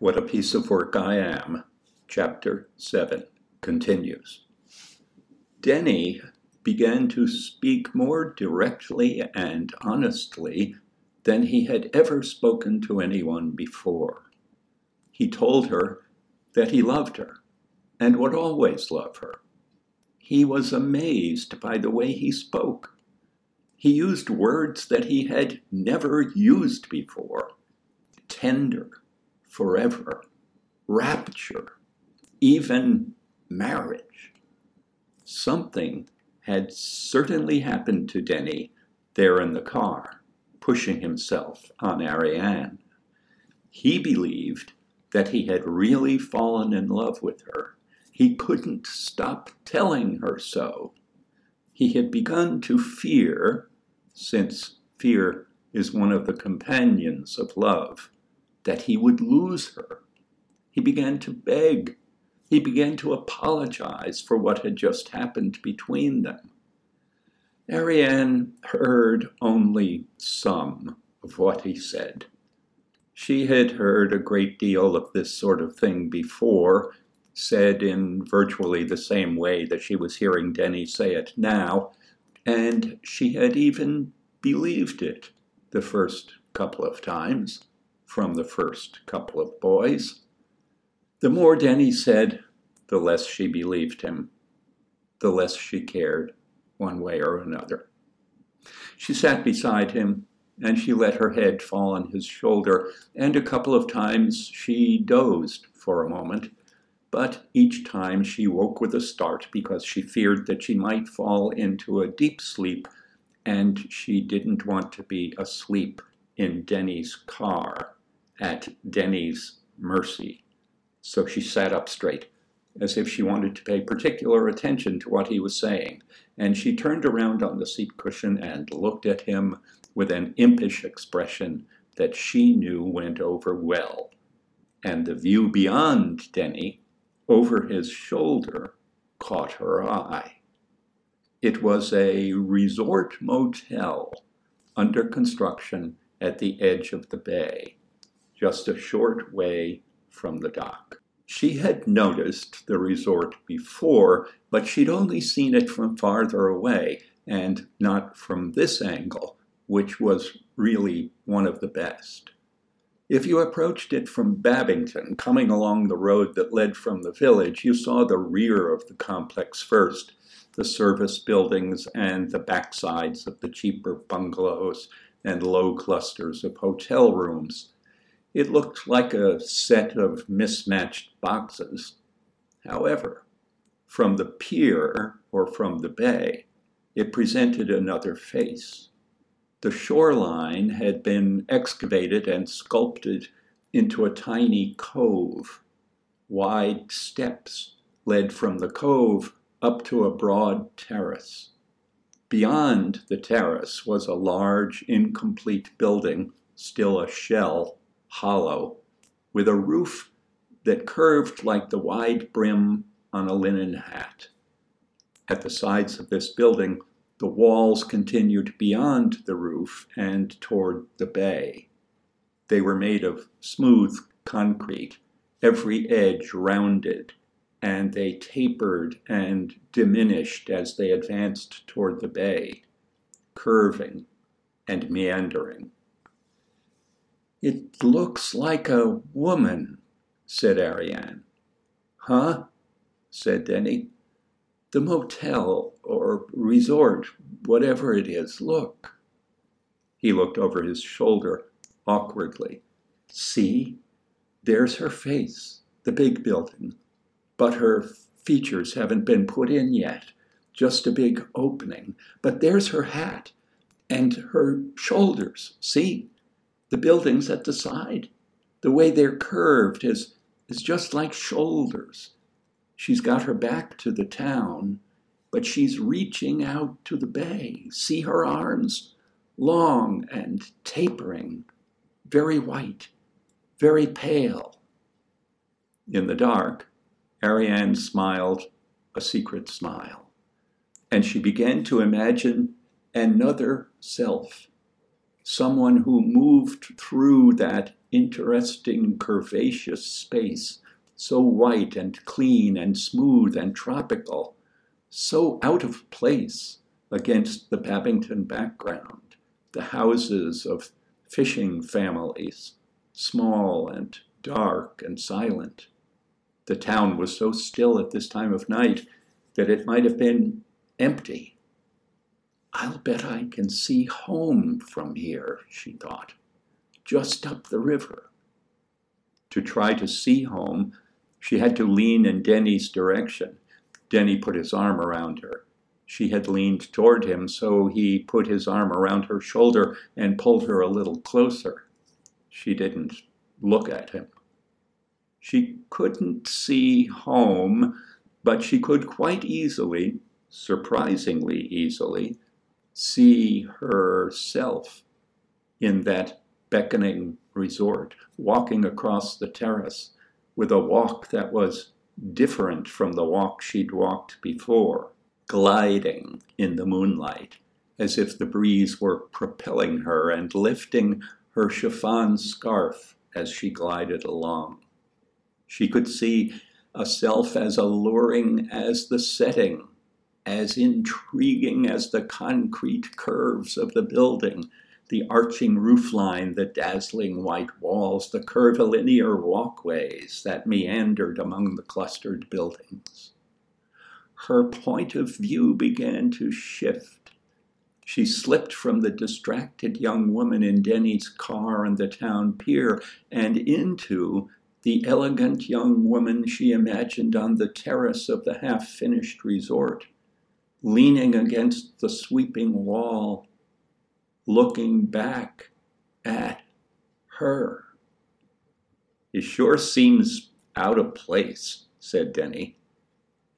What a Piece of Work I Am, Chapter 7, continues. Denny began to speak more directly and honestly than he had ever spoken to anyone before. He told her that he loved her and would always love her. He was amazed by the way he spoke. He used words that he had never used before tender forever, rapture, even marriage. Something had certainly happened to Denny there in the car, pushing himself on Ariane. He believed that he had really fallen in love with her. He couldn't stop telling her so. He had begun to fear, since fear is one of the companions of love, that he would lose her. He began to beg. He began to apologize for what had just happened between them. Ariane heard only some of what he said. She had heard a great deal of this sort of thing before, said in virtually the same way that she was hearing Denny say it now, and she had even believed it the first couple of times from the first couple of boys. The more Denny said, the less she believed him, the less she cared, one way or another. She sat beside him, and she let her head fall on his shoulder, and a couple of times she dozed for a moment, but each time she woke with a start because she feared that she might fall into a deep sleep, and she didn't want to be asleep in Denny's car at Denny's mercy. So she sat up straight, as if she wanted to pay particular attention to what he was saying, and she turned around on the seat cushion and looked at him with an impish expression that she knew went over well. And the view beyond Denny, over his shoulder, caught her eye. It was a resort motel under construction at the edge of the bay just a short way from the dock. She had noticed the resort before, but she'd only seen it from farther away and not from this angle, which was really one of the best. If you approached it from Babbington, coming along the road that led from the village, you saw the rear of the complex first, the service buildings and the backsides of the cheaper bungalows and low clusters of hotel rooms. It looked like a set of mismatched boxes. However, from the pier or from the bay, it presented another face. The shoreline had been excavated and sculpted into a tiny cove. Wide steps led from the cove up to a broad terrace. Beyond the terrace was a large, incomplete building, still a shell, hollow, with a roof that curved like the wide brim on a linen hat. At the sides of this building, the walls continued beyond the roof and toward the bay. They were made of smooth concrete, every edge rounded, and they tapered and diminished as they advanced toward the bay, curving and meandering. It looks like a woman, said Ariane. Huh? said Denny. The motel or resort, whatever it is, look. He looked over his shoulder awkwardly. See, there's her face, the big building, but her features haven't been put in yet, just a big opening. But there's her hat and her shoulders. See, the buildings at the side. The way they're curved is, is just like shoulders. She's got her back to the town, but she's reaching out to the bay. See her arms? Long and tapering, very white, very pale. In the dark, Ariane smiled a secret smile, and she began to imagine another self someone who moved through that interesting, curvaceous space, so white and clean and smooth and tropical, so out of place against the Babbington background, the houses of fishing families, small and dark and silent. The town was so still at this time of night that it might have been empty. I'll bet I can see home from here, she thought, just up the river. To try to see home, she had to lean in Denny's direction. Denny put his arm around her. She had leaned toward him, so he put his arm around her shoulder and pulled her a little closer. She didn't look at him. She couldn't see home, but she could quite easily, surprisingly easily, see herself in that beckoning resort, walking across the terrace with a walk that was different from the walk she'd walked before, gliding in the moonlight, as if the breeze were propelling her and lifting her chiffon scarf as she glided along. She could see a self as alluring as the setting, as intriguing as the concrete curves of the building, the arching roofline, the dazzling white walls, the curvilinear walkways that meandered among the clustered buildings. Her point of view began to shift. She slipped from the distracted young woman in Denny's car on the town pier and into the elegant young woman she imagined on the terrace of the half finished resort, leaning against the sweeping wall, looking back at her. It sure seems out of place, said Denny.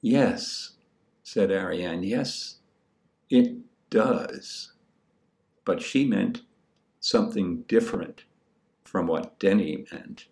Yes, said Ariane. Yes, it does. But she meant something different from what Denny meant.